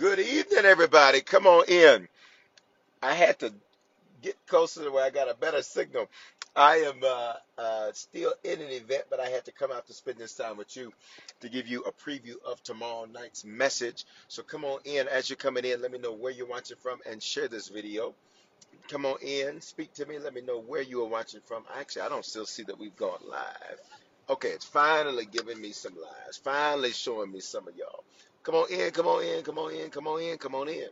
Good evening, everybody. Come on in. I had to get closer to where I got a better signal. I am uh, uh, still in an event, but I had to come out to spend this time with you to give you a preview of tomorrow night's message. So come on in. As you're coming in, let me know where you're watching from and share this video. Come on in, speak to me, let me know where you are watching from. Actually, I don't still see that we've gone live. Okay, it's finally giving me some lives, finally showing me some of y'all. Come on in, come on in, come on in, come on in, come on in.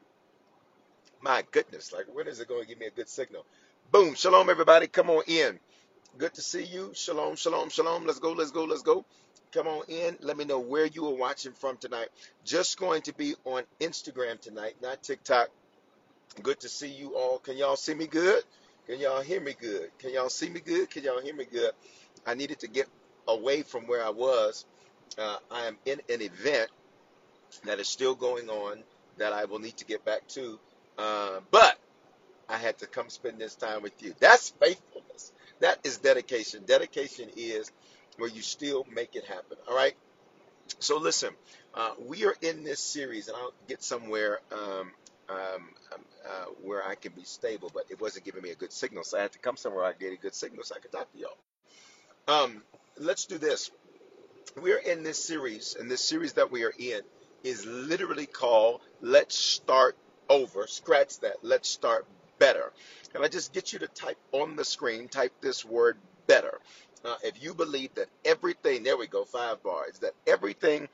My goodness, like when is it going to give me a good signal? Boom, shalom, everybody. Come on in. Good to see you. Shalom, shalom, shalom. Let's go, let's go, let's go. Come on in. Let me know where you are watching from tonight. Just going to be on Instagram tonight, not TikTok. Good to see you all. Can y'all see me good? Can y'all hear me good? Can y'all see me good? Can y'all hear me good? I needed to get away from where I was. Uh, I am in an event that is still going on that I will need to get back to. Uh, but I had to come spend this time with you. That's faithfulness. That is dedication. Dedication is where you still make it happen. All right. So listen, uh, we are in this series, and I'll get somewhere um, um, um, uh, where I can be stable, but it wasn't giving me a good signal, so I had to come somewhere I get a good signal so I could talk to y'all. Um, let's do this. We're in this series, and this series that we are in is literally called Let's Start Over. Scratch that. Let's Start Better. Can I just get you to type on the screen, type this word better? Uh, if you believe that everything, there we go, five bars, that everything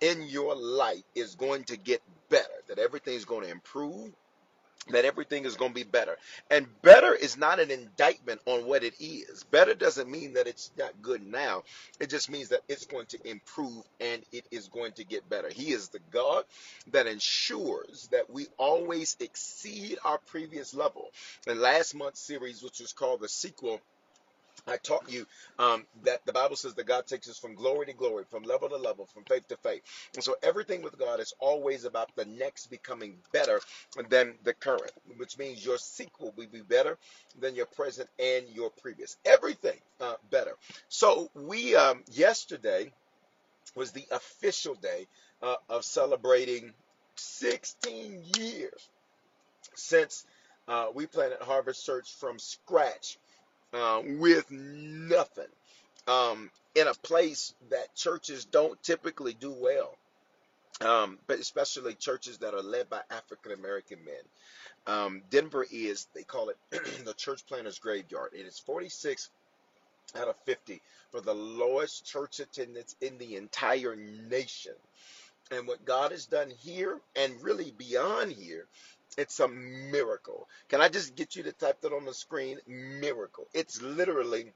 in your life is going to get better, that everything is going to improve, that everything is going to be better. And better is not an indictment on what it is. Better doesn't mean that it's not good now. It just means that it's going to improve and it is going to get better. He is the God that ensures that we always exceed our previous level. In last month's series, which was called the sequel, I taught you um, that the Bible says that God takes us from glory to glory, from level to level, from faith to faith. And so everything with God is always about the next becoming better than the current, which means your sequel will be better than your present and your previous. Everything uh, better. So we um, yesterday was the official day uh, of celebrating 16 years since uh, we planted Harvest Church from scratch uh, with nothing um, in a place that churches don't typically do well. Um, but especially churches that are led by African American men. Um, Denver is, they call it the church planter's graveyard. It is 46 out of 50 for the lowest church attendance in the entire nation. And what God has done here and really beyond here it's a miracle. Can I just get you to type that on the screen? Miracle. It's literally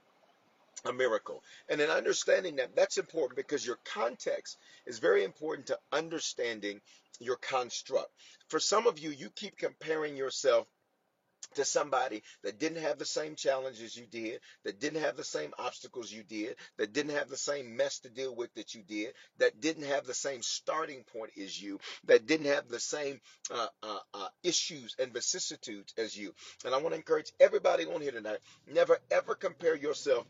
a miracle. And in understanding that, that's important because your context is very important to understanding your construct. For some of you, you keep comparing yourself to somebody that didn't have the same challenges you did, that didn't have the same obstacles you did, that didn't have the same mess to deal with that you did, that didn't have the same starting point as you, that didn't have the same uh, uh, uh, issues and vicissitudes as you. And I want to encourage everybody on here tonight never ever compare yourself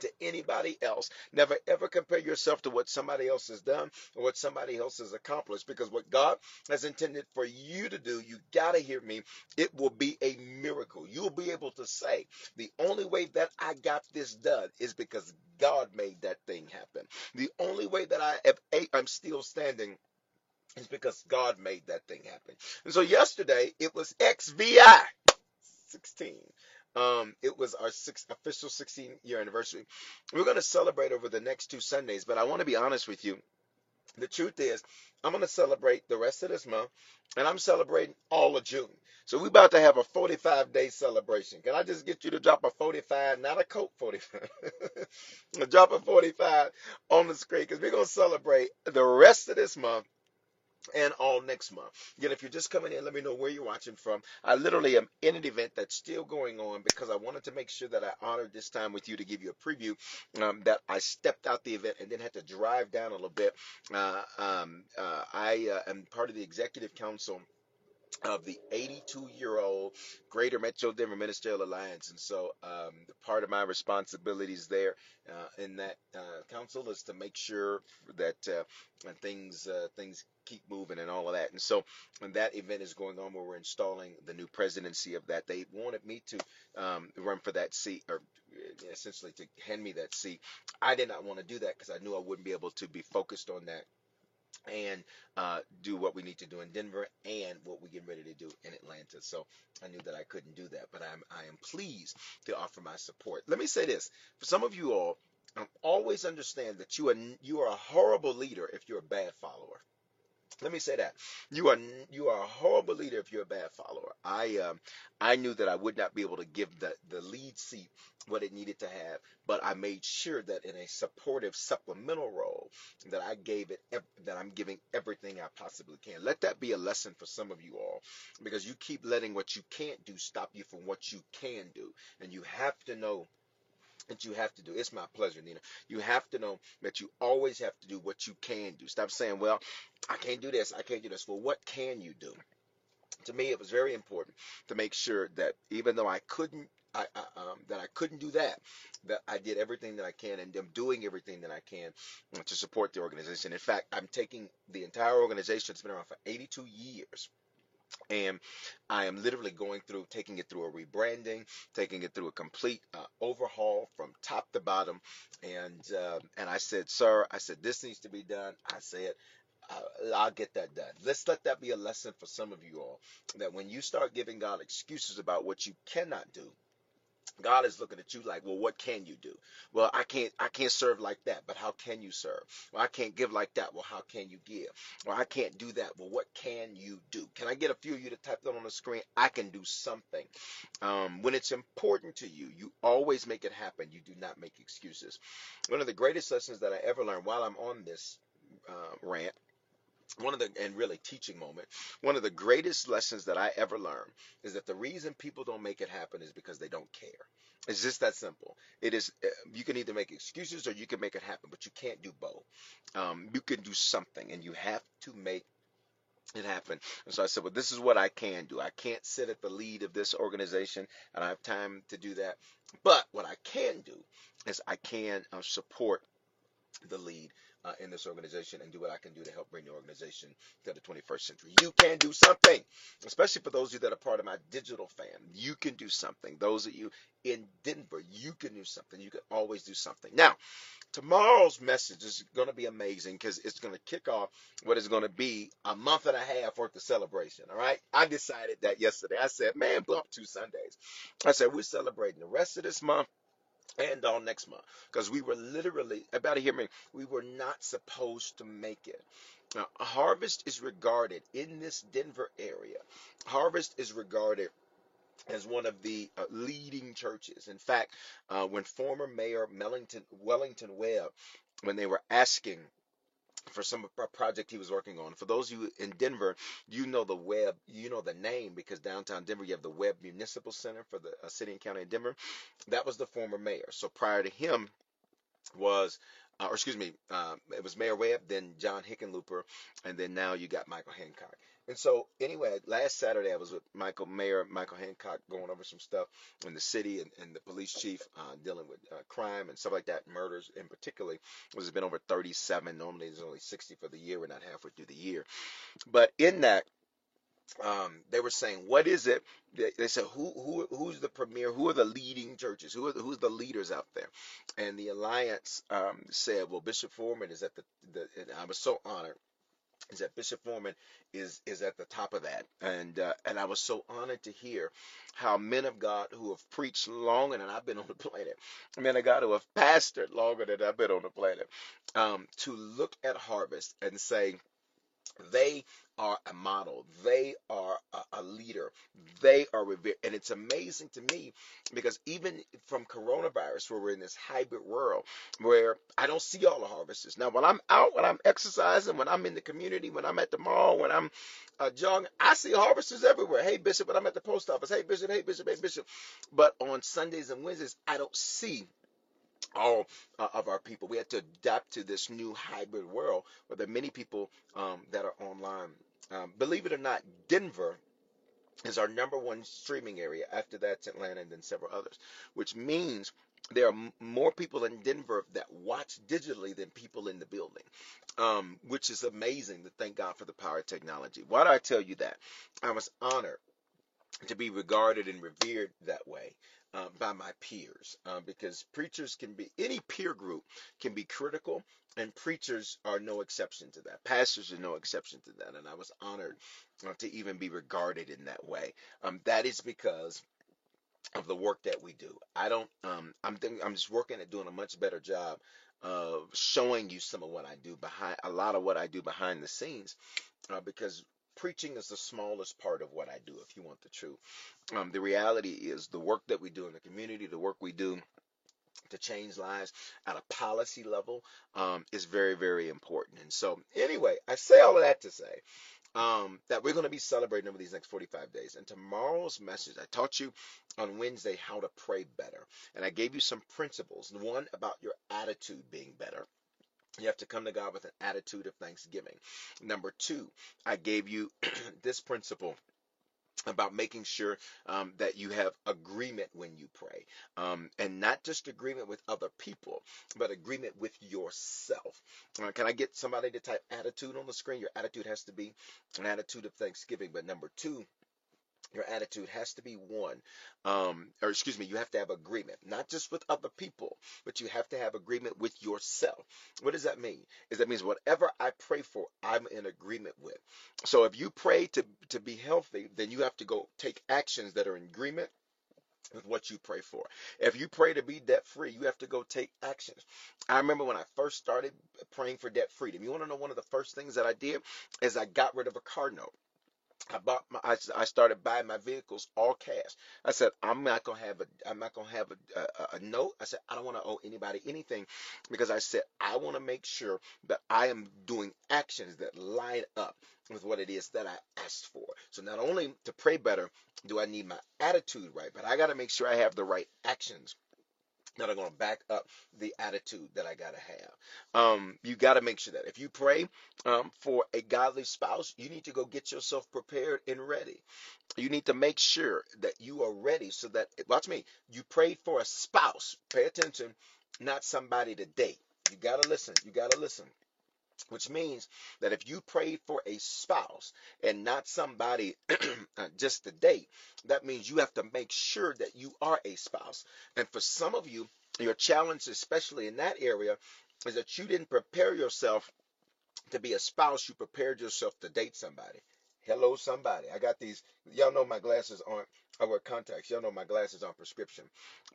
to anybody else. Never ever compare yourself to what somebody else has done or what somebody else has accomplished because what God has intended for you to do, you got to hear me, it will be a miracle. You'll be able to say, the only way that I got this done is because God made that thing happen. The only way that I have, I'm still standing is because God made that thing happen. And so yesterday it was XVI 16. Um, it was our official 16 year anniversary. We're going to celebrate over the next two Sundays, but I want to be honest with you. The truth is, I'm going to celebrate the rest of this month, and I'm celebrating all of June. So we're about to have a 45 day celebration. Can I just get you to drop a 45, not a Coke 45, drop a 45 on the screen because we're going to celebrate the rest of this month and all next month. Again, if you're just coming in, let me know where you're watching from. I literally am in an event that's still going on because I wanted to make sure that I honored this time with you to give you a preview. Um, that I stepped out the event and then had to drive down a little bit. Uh, um, uh, I uh, am part of the executive council of the 82 year old Greater Metro Denver Ministerial Alliance. And so, um, part of my responsibilities there uh, in that uh, council is to make sure that uh, things uh, things keep moving and all of that. And so, when that event is going on where we're installing the new presidency of that, they wanted me to um, run for that seat or essentially to hand me that seat. I did not want to do that because I knew I wouldn't be able to be focused on that and uh, do what we need to do in Denver and what we get ready to do in Atlanta. So I knew that I couldn't do that, but I'm I am pleased to offer my support. Let me say this: for some of you all, um, always understand that you are you are a horrible leader if you're a bad follower. Let me say that you are you are a horrible leader if you're a bad follower. I um, I knew that I would not be able to give the the lead seat what it needed to have, but I made sure that in a supportive supplemental role that I gave it that I'm giving everything I possibly can. Let that be a lesson for some of you all because you keep letting what you can't do stop you from what you can do, and you have to know that you have to do. It's my pleasure, Nina. You have to know that you always have to do what you can do. Stop saying, well, I can't do this, I can't do this. Well, what can you do? To me, it was very important to make sure that even though I couldn't I, I, um, that I couldn't do that. That I did everything that I can, and I'm doing everything that I can to support the organization. In fact, I'm taking the entire organization. It's been around for 82 years and I am literally going through, taking it through a rebranding, taking it through a complete uh, overhaul from top to bottom. And uh, and I said, sir, I said this needs to be done. I said. Uh, I'll get that done. Let's let that be a lesson for some of you all that when you start giving God excuses about what you cannot do, God is looking at you like, well, what can you do? Well, I can't, I can't serve like that, but how can you serve? Well, I can't give like that. Well, how can you give? Well, I can't do that. Well, what can you do? Can I get a few of you to type that on the screen? I can do something. Um, when it's important to you, you always make it happen. You do not make excuses. One of the greatest lessons that I ever learned while I'm on this uh, rant one of the and really teaching moment one of the greatest lessons that i ever learned is that the reason people don't make it happen is because they don't care it's just that simple it is uh, you can either make excuses or you can make it happen but you can't do both um, you can do something and you have to make it happen. And so I said, well, this is what I can do. I can't sit at the lead of this organization. And I don't have time to do that. But what I can do is I can uh, support the lead uh, in this organization and do what I can do to help bring the organization to the 21st century. You can do something, especially for those of you that are part of my digital fam. You can do something. Those of you in Denver, you can do something. You can always do something. Now, tomorrow's message is going to be amazing because it's going to kick off what is going to be a month and a half worth of celebration. All right. I decided that yesterday. I said, man, bump two Sundays. I said, we're celebrating the rest of this month and on next month. Because we were literally about to hear me we were not supposed to make it. Now, harvest is regarded in this denver area harvest is regarded as one of the uh, leading churches. In fact uh, when former mayor Mellington, wellington webb when they were asking for some project he was working on. For those of you in Denver, you know the Webb, you know the name because downtown Denver you have the Webb Municipal Center for the uh, city and county of Denver. That was the former mayor. So prior to him was uh, or excuse me, uh, it was Mayor Webb, then John Hickenlooper, and then now you got Michael Hancock. And so, anyway, last Saturday I was with Michael Mayor Michael Hancock going over some stuff in the city and, and the police chief uh, dealing with uh, crime and stuff like that, murders in particularly. There's been over 37. Normally, there's only 60 for the year. We're not halfway through the year, but in that. Um, they were saying, "What is it?" They, they said, "Who who who's the premier? Who are the leading churches? Who are the, who's the leaders out there?" And the alliance um, said, "Well, Bishop Foreman is at the, the and I was so honored is that Bishop Foreman is is at the top of that, and uh, and I was so honored to hear how men of God who have preached longer than I've been on the planet, men of God who have pastored longer than I've been on the planet, um, to look at harvest and say, they are a model. They are a, a leader. They are revered. And it's amazing to me because even from coronavirus, where we're in this hybrid world where I don't see all the harvesters. Now, when I'm out, when I'm exercising, when I'm in the community, when I'm at the mall, when I'm uh, jogging, I see harvesters everywhere. Hey, Bishop, when I'm at the post office. Hey, Bishop, hey, Bishop, hey, Bishop. But on Sundays and Wednesdays, I don't see all uh, of our people. We had to adapt to this new hybrid world where there are many people um, that are online. Um, believe it or not, Denver is our number one streaming area. After that's Atlanta and then several others, which means there are more people in Denver that watch digitally than people in the building, um, which is amazing to thank God for the power of technology. Why do I tell you that? I was honored to be regarded and revered that way uh, by my peers uh, because preachers can be any peer group can be critical and preachers are no exception to that. Pastors are no exception to that and i was honored uh, to even be regarded in that way. Um, that is because of the work that we do. I don't um, i'm think, i'm just working at doing a much better job of showing you some of what i do behind a lot of what i do behind the scenes uh, because preaching is the smallest part of what I do, if you want the truth. Um, the reality is the work that we do in the community, the work we do to change lives at a policy level um, is very, very important. And so, anyway, I say all of that to say um, that we're going to be celebrating over these next 45 days. And tomorrow's message, I taught you on Wednesday how to pray better. And I gave you some principles. One about your attitude being better. You have to come to God with an attitude of thanksgiving. Number two, I gave you this principle about making sure um, that you have agreement when you pray. Um, and not just agreement with other people but agreement with yourself. Uh, can i get somebody to type attitude on the screen? Your attitude has to be an attitude of thanksgiving. But number two your attitude has to be one um, or excuse me you have to have agreement not just with other people but you have to have agreement with yourself what does that mean is that means whatever i pray for i'm in agreement with so if you pray to to be healthy then you have to go take actions that are in agreement with what you pray for. If you pray to be debt free, you have to go take actions. I remember when I first started praying for debt freedom. You want to know one of the first things that I did is I got rid of a car note. I bought my, I, I started buying my vehicles all cash. I said I'm not gonna have a I'm not gonna have a, a, a note. I said I don't want to owe anybody anything because I said I want to make sure that I am doing actions that line up with what it is that I asked for. So not only to pray better do I need my attitude right, but I got to make sure I have the right actions that are going to back up the attitude that I got to have. Um, you got to make sure that if you pray um, for a godly spouse, you need to go get yourself prepared and ready. You need to make sure that you are ready so that, watch me, you prayed for a spouse. Pay attention, not somebody to date. You got to listen. You got to listen which means that if you prayed for a spouse and not somebody uh, just to date, that means you have to make sure that you are a spouse. And for some of you, your challenge, especially in that area, is that you didn't prepare yourself to be a spouse, you prepared yourself to date somebody. Hello, somebody. I got these. Y'all know my glasses aren't. I wear contacts. Y'all know my glasses aren't prescription,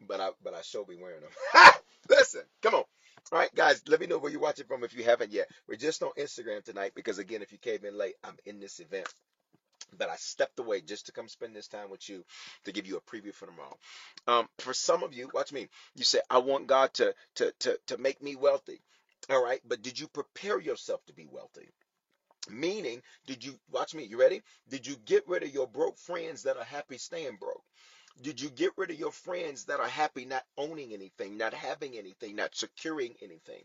but I but I should be wearing them. Listen, come on. All right, guys, let me know where you're watching from if you haven't yet. We're just on Instagram tonight because, again, if you came in late, I'm in this event. But I stepped away just to come spend this time with you to give you a preview for tomorrow. Um, for some of you, watch me. You say, I want God to, to, to, to make me wealthy. All right, but did you prepare yourself to be wealthy? Meaning, did you, watch me, you ready? Did you get rid of your broke friends that are happy staying broke? Did you get rid of your friends that are happy not owning anything, not having anything, not securing anything?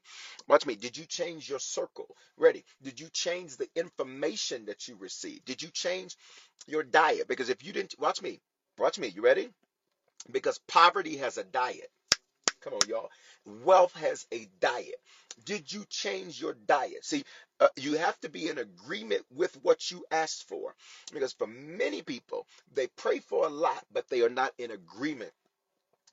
Watch me. Did you change your circle? Ready? Did you change the information that you receive? Did you change your diet? Because if you didn't, watch me. Watch me. You ready? Because poverty has a diet. Come on, y'all. Wealth has a diet. Did you change your diet? See, uh, you have to be in agreement with what you asked for. Because for many people, they pray for a lot, but they are not in agreement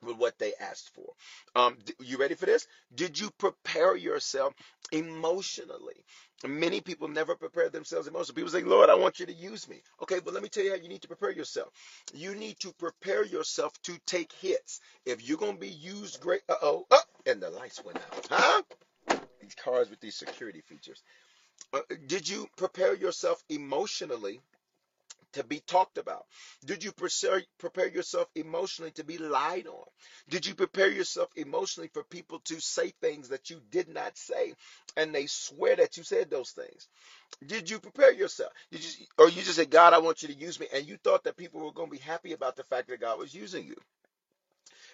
with what they asked for. Um, you ready for this? Did you prepare yourself emotionally? Many people never prepare themselves emotionally. People say, Lord, I want you to use me. Okay, but let me tell you how you need to prepare yourself. You need to prepare yourself to take hits. If you're going to be used great, uh oh, oh, and the lights went out. Huh? These cars with these security features. Uh, did you prepare yourself emotionally to be talked about? Did you prepare, prepare yourself emotionally to be lied on? Did you prepare yourself emotionally for people to say things that you did not say and they swear that you said those things? Did you prepare yourself? Did you, or you just said, God, I want you to use me, and you thought that people were going to be happy about the fact that God was using you?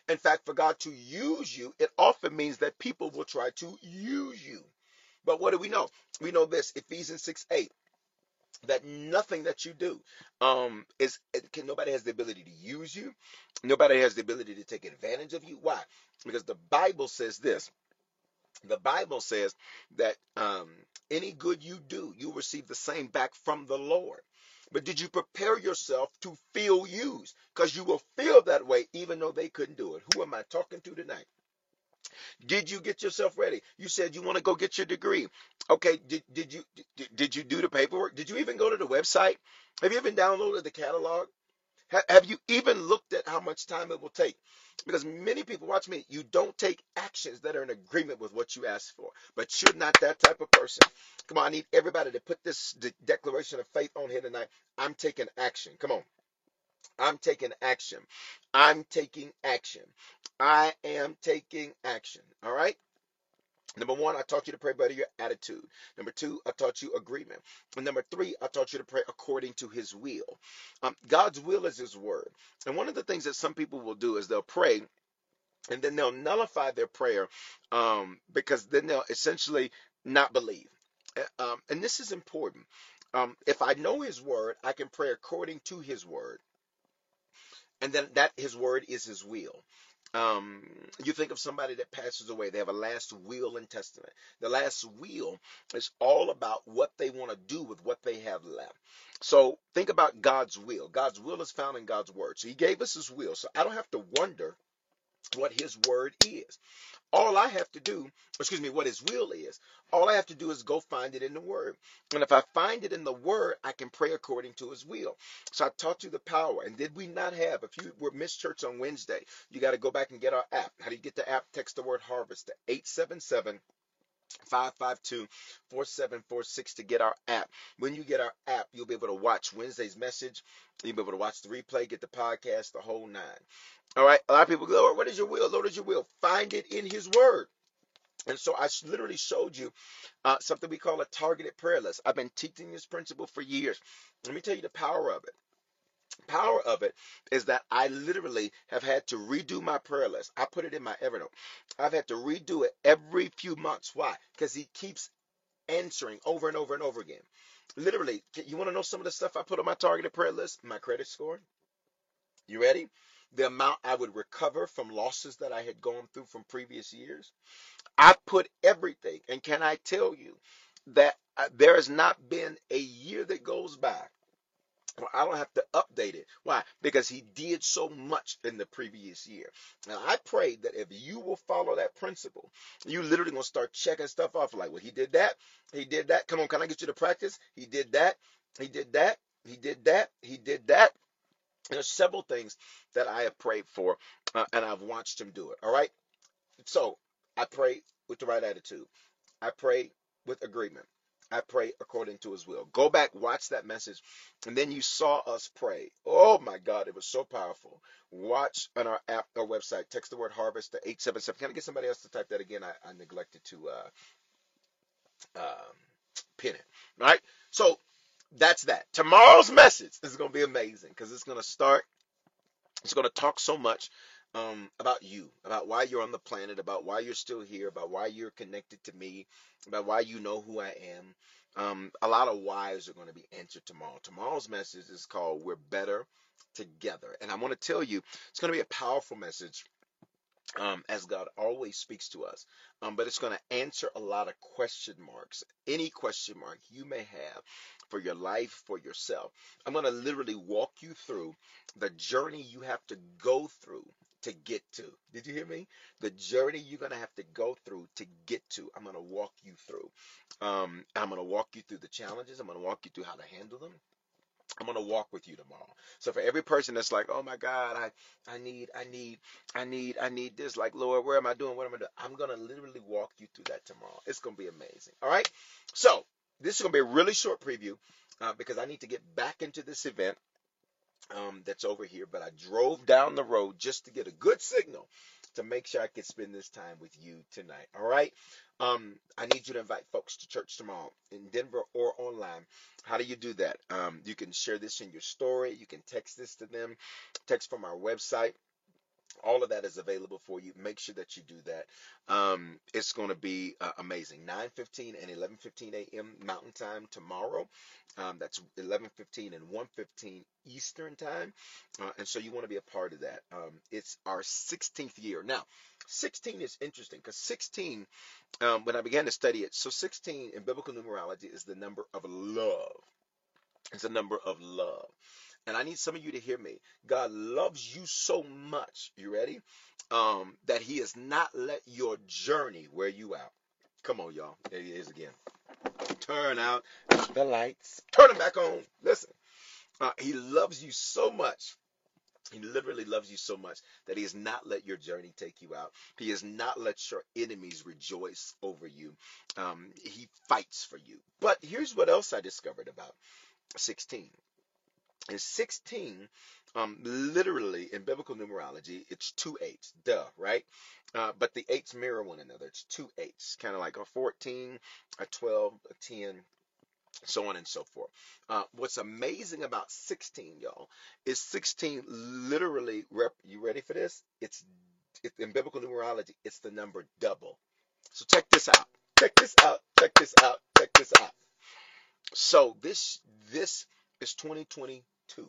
In fact, for God to use you, it often means that people will try to use you. But what do we know? We know this Ephesians 6 8 that nothing that you do um is can nobody has the ability to use you. Nobody has the ability to take advantage of you. Why? Because the bible says this. The bible says that um any good you do you receive the same back from the lord. But did you prepare yourself to feel used? Because you will feel that way even though they couldn't do it. Who am i talking to tonight did you get yourself ready? You said you want to go get your degree. Okay, did, did you did, did you do the paperwork? Did you even go to the website? Have you even downloaded the catalog? Ha- Have you even looked at how much time it will take? Because many people, watch me, you don't take actions that are in agreement with what you asked for. But you're not that type of person. Come on, I need everybody to put this de- declaration of faith on here tonight. I'm taking action. Come on. I'm taking action. I'm taking action. I am taking action. All right. Number one, I taught you to pray better your attitude. Number two, I taught you agreement. And number three, I taught you to pray according to his will. Um, God's will is his word. And one of the things that some people will do is they'll pray and then they'll nullify their prayer um, because then they'll essentially not believe. Uh, Um, and this is important. Um, if I know his word, I can pray according to his word and then that his word is his will. Um, you think of somebody that passes away, they have a last will and testament. The last will is all about what they want to do with what they have left. So think about God's will. God's will is found in God's word. So he gave us his will. So I don't have to wonder what his word is. All I have to do, excuse me, what his will is, all I have to do is go find it in the word. And if I find it in the word, I can pray according to his will. So I taught you the power. And did we not have, if you were missed church on Wednesday, you got to go back and get our app. How do you get the app? Text the word harvest to 877 552 4746 to get our app. When you get our app, you'll be able to watch Wednesday's message. You'll be able to watch the replay, get the podcast, the whole nine. All right. A lot of people go, Lord, what is your will? Lord, is your will? Find it in his word. And so I literally showed you uh, something we call a targeted prayer list. I've been teaching this principle for years. Let me tell you the power of it. Power of it is that I literally have had to redo my prayer list. I put it in my Evernote. I've had to redo it every few months. Why? Because he keeps answering over and over and over again. Literally, you want to know some of the stuff I put on my targeted prayer list? My credit score. You ready? The amount I would recover from losses that I had gone through from previous years. I put everything. And can I tell you that uh, there has not been a year that goes by well, I don't have to update it. Why? Because he did so much in the previous year. And I pray that if you will follow that principle, you literally gonna start checking stuff off like, well, he did that, he did that. Come on, can I get you to practice? He did that, he did that, he did that, he did that. There's several things that I have prayed for, uh, and I've watched him do it. All right. So I pray with the right attitude. I pray with agreement. I pray according to his will. Go back, watch that message, and then you saw us pray. Oh my God, it was so powerful. Watch on our app, our website, text the word harvest to 877. Can I get somebody else to type that again? I, I neglected to uh, um, pin it. All right. So that's that. Tomorrow's message is going to be amazing because it's going to start it's going to talk so much um, about you, about why you're on the planet, about why you're still here, about why you're connected to me, about why you know who I am. Um, a lot of whys are going to be answered tomorrow. Tomorrow's message is called We're Better Together. And I want to tell you, it's going to be a powerful message um, as God always speaks to us. Um, but it's going to answer a lot of question marks, any question mark you may have for your life, for yourself. I'm going to literally walk you through the journey you have to go through to get to. Did you hear me? The journey you're going to have to go through to get to. I'm going to walk you through. Um, I'm going to walk you through the challenges. I'm going to walk you through how to handle them. I'm gonna walk with you tomorrow. So for every person that's like, oh my God, I I need, I need, I need, I need this, like Lord, where am I doing? What am I doing? I'm gonna literally walk you through that tomorrow. It's gonna be amazing. All right. So this is going to be a really short preview uh, because I need to get back into this event um, that's over here. But I drove down the road just to get a good signal to make sure I could spend this time with you tonight. All right. Um, I need you to invite folks to church tomorrow in Denver or online. How do you do that? Um, you can share this in your story. You can text this to them. Text from our website all of that is available for you. Make sure that you do that. Um, it's going to be uh, amazing. 9:15 and 11:15 a.m. Mountain Time tomorrow. Um, that's 11:15 and 1:15 Eastern Time, uh, and so you want to be a part of that. Um, it's our 16th year now. 16 is interesting because 16, um, when I began to study it, so 16 in biblical numerology is the number of love. It's a number of love. And I need some of you to hear me. God loves you so much. You ready? Um, that He has not let your journey wear you out. Come on, y'all. There he is again. Turn out the lights. Turn them back on. Listen. Uh, he loves you so much. He literally loves you so much that he has not let your journey take you out. He has not let your enemies rejoice over you. Um, he fights for you. But here's what else I discovered about 16 is 16 um, literally in biblical numerology it's two eights duh right? Uh, but the eights mirror one another it's two eights kind of like a 14 a 12 a 10 so on and so forth. Uh, what's amazing about 16 y'all is 16 literally rep you ready for this? It's it, in biblical numerology it's the number double. So check this out check this out check this out check this out. So this this is 2020 two.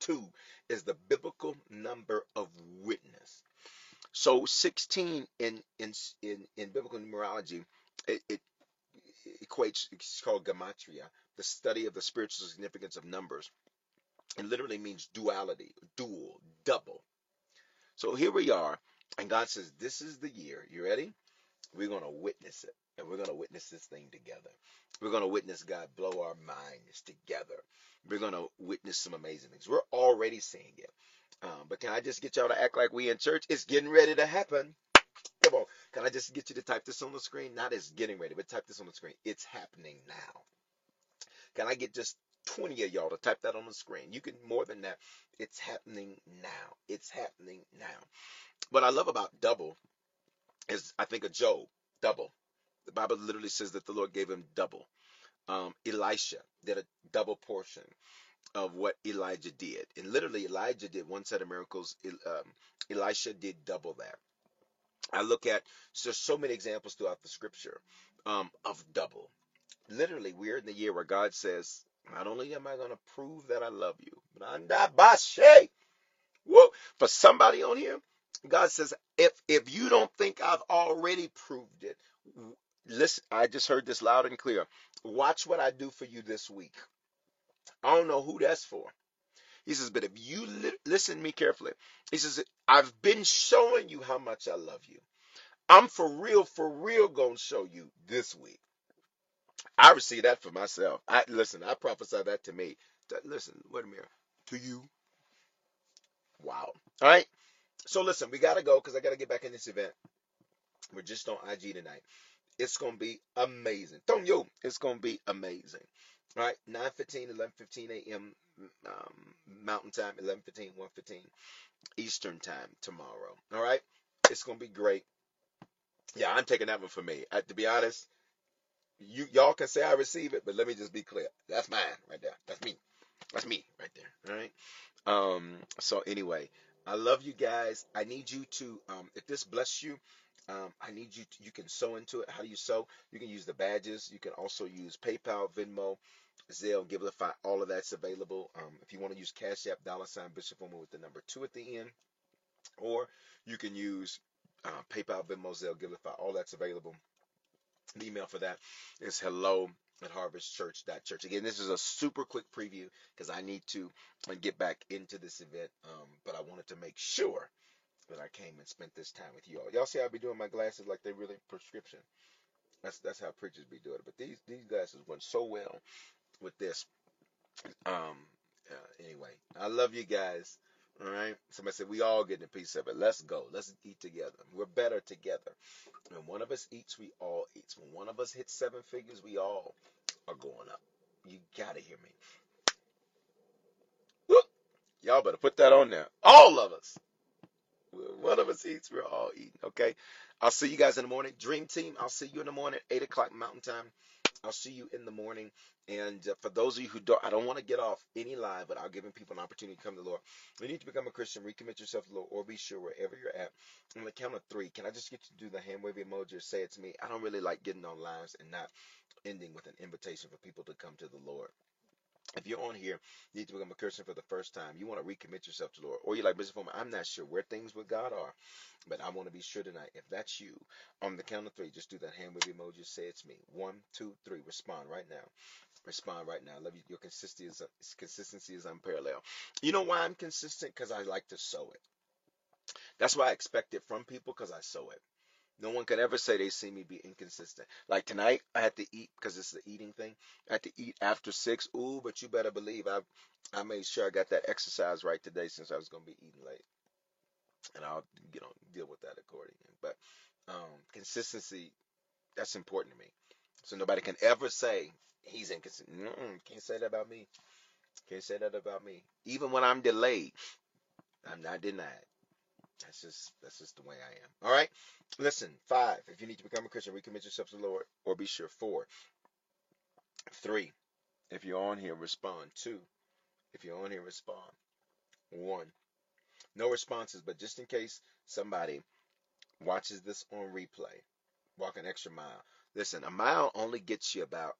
Two is the biblical number of witness. So 16 in in in, in biblical numerology, it, it equates it's called gematria, the study of the spiritual significance of numbers. It literally means duality, dual, double. So here we are, and God says, This is the year. You ready? We're gonna witness it. And we're gonna witness this thing together. We're gonna witness God blow our minds together we're going to witness some amazing things. We're already seeing it. Um, but can I just get y'all to act like we in church? It's getting ready to happen. Come on. Can I just get you to type this on the screen? Not as getting ready, but type this on the screen. It's happening now. Can I get just 20 of y'all to type that on the screen? You can more than that. It's happening now. It's happening now. What I love about double is I think of Job, double. The Bible literally says that the Lord gave him double um, Elisha did a double portion of what Elijah did. And literally, Elijah did one set of miracles. Um, Elisha did double that. I look at so so many examples throughout the scripture um, of double. Literally, we're in the year where God says, "Not only am I going to prove that I love you, but I'm bashe." Whoa! For somebody on here, God says, "If if you don't think I've already proved it, listen, I just heard this loud and clear. Watch what I do for you this week. I don't know who that's for. He says, but if you li- listen to me carefully, he says, I've been showing you how much I love you. I'm for real, for real gonna show you this week. I receive that for myself. I listen, I prophesy that to me. Listen, wait a minute. To you. Wow. All right. So listen, we gotta go because I gotta get back in this event. We're just on IG tonight. It's going to be amazing. Tonyo, it's going to be amazing. All right, 9 15, 11 15 a.m. Um, Mountain Time, 11 15, 1 15 Eastern Time tomorrow. All right, it's going to be great. Yeah, I'm taking that one for me. I, to be honest, you y'all can say I receive it, but let me just be clear. That's mine right there. That's me. That's me right there. All right. Um. So anyway, I love you guys. I need you to, um, if this bless you, um, I need you to, you can sew into it. How do you sew? You can use the badges. You can also use PayPal, Venmo, Zelle, Givelify. All of that's available. Um, if you want to use Cash App, dollar sign Bishop Foreman with the number two at the end, or you can use uh, PayPal, Venmo, Zelle, Givelify. All that's available. The email for that is hello at harvestchurch.church. Again, this is a super quick preview because I need to uh, get back into this event, um, but I wanted to make sure that I came and spent this time with you all. Y'all see I be doing my glasses like they really prescription. That's that's how preachers be doing it. But these these glasses went so well with this. Um. Uh, anyway, I love you guys. All right. Somebody said we all getting a piece of it. Let's go. Let's eat together. We're better together. When one of us eats, we all eat. When one of us hits seven figures, we all are going up. You gotta hear me. Y'all better put that on there. All of us. One of us eats, we're all eating. Okay. I'll see you guys in the morning. Dream team, I'll see you in the morning, 8 o'clock Mountain Time. I'll see you in the morning. And uh, for those of you who don't, I don't want to get off any live, but I'll giving people an opportunity to come to the Lord. You need to become a Christian, recommit yourself to the Lord, or be sure wherever you're at. On the count of three, can I just get you to do the hand wave emoji or say it to me? I don't really like getting on lives and not ending with an invitation for people to come to the Lord if you're on here, you need to become a Christian for the first time, you want to recommit yourself to the Lord, or you're like, Mr. Foreman, I'm not sure where things with God are, but I want to be sure tonight. If that's you, on the count of three, just do that hand wave emoji. Say it's me. One, two, three. Respond right now. Respond right now. I love you. Your consistency is consistency is unparalleled. You know why I'm consistent? Because I like to sow it. That's why I expect it from people because I sow it. No one can ever say they see me be inconsistent. Like tonight, I had to eat because it's the eating thing. I had to eat after six. Ooh, but you better believe I, I made sure I got that exercise right today since I was gonna be eating late, and I'll you know deal with that accordingly. But um, consistency, that's important to me. So nobody can ever say he's inconsistent. Mm-mm, can't say that about me. Can't say that about me. Even when I'm delayed, I'm not denied. That's just that's just the way I am. All right. Listen, five. If you need to become a Christian, recommit yourself to the Lord, or be sure. Four. Three. If you're on here, respond. Two. If you're on here, respond. One. No responses, but just in case somebody watches this on replay, walk an extra mile. Listen, a mile only gets you about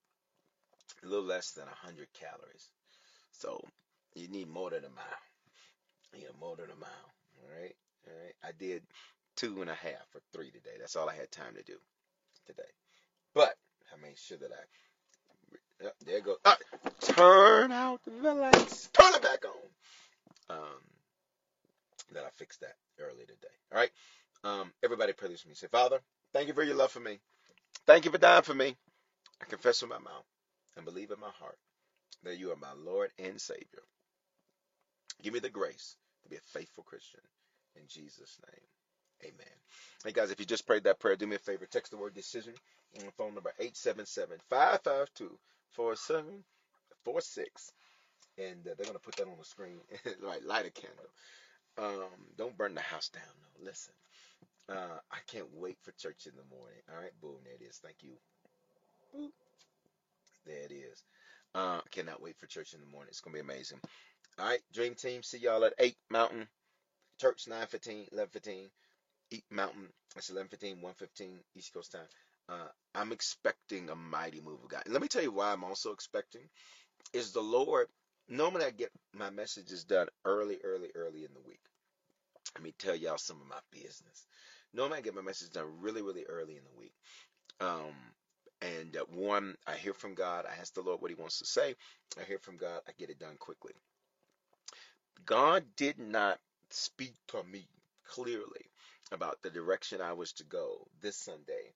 a little less than 100 calories. So you need more than a mile. You need more than a mile. All right. All right. I did two and a half or three today. That's all I had time to do today. But I made sure that I oh, there goes ah, turn out the lights. Turn it back on. Um that I fixed that early today. All right. Um, everybody pray this with me. Say, Father, thank you for your love for me. Thank you for dying for me. I confess with my mouth and believe in my heart that you are my Lord and Savior. Give me the grace to be a faithful Christian. In Jesus' name, amen. Hey guys, if you just prayed that prayer, do me a favor. Text the word decision on phone number 877 552 4746. And uh, they're going to put that on the screen. right, light a candle. Um, don't burn the house down, though. Listen, uh, I can't wait for church in the morning. All right, boom, there it is. Thank you. Boop. There it is. Uh, cannot wait for church in the morning. It's going to be amazing. All right, Dream Team, see y'all at 8 Mountain. Church 9:15, 11:15, Eat Mountain. That's 11:15, 1:15 East Coast time. Uh, I'm expecting a mighty move of God. And let me tell you why I'm also expecting is the Lord. Normally I get my messages done early, early, early in the week. Let me tell y'all some of my business. Normally I get my message done really, really early in the week. Um, and uh, one, I hear from God. I ask the Lord what He wants to say. I hear from God. I get it done quickly. God did not speak to me clearly about the direction I was to go this Sunday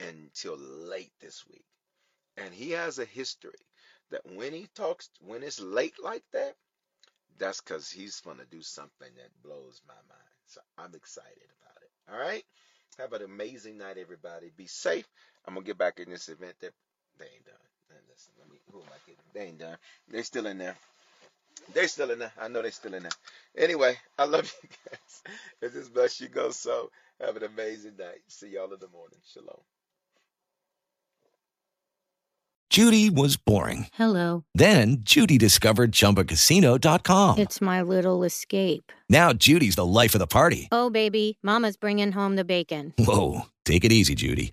until late this week. And he has a history that when he talks, when it's late like that, that's because he's going to do something that blows my mind. So I'm excited about it. All right. Have an amazing night, everybody. Be safe. I'm going to get back in this event that they ain't done. And listen, let me, who am I kidding? They ain't done. They're still in there. They're still in there. I know they're still in there. Anyway, I love you guys. If this bless you, go so. Have an amazing night. See y'all in the morning. Shalom. Judy was boring. Hello. Then Judy discovered ChumbaCasino.com. It's my little escape. Now Judy's the life of the party. Oh, baby, Mama's bringing home the bacon. Whoa, take it easy, Judy.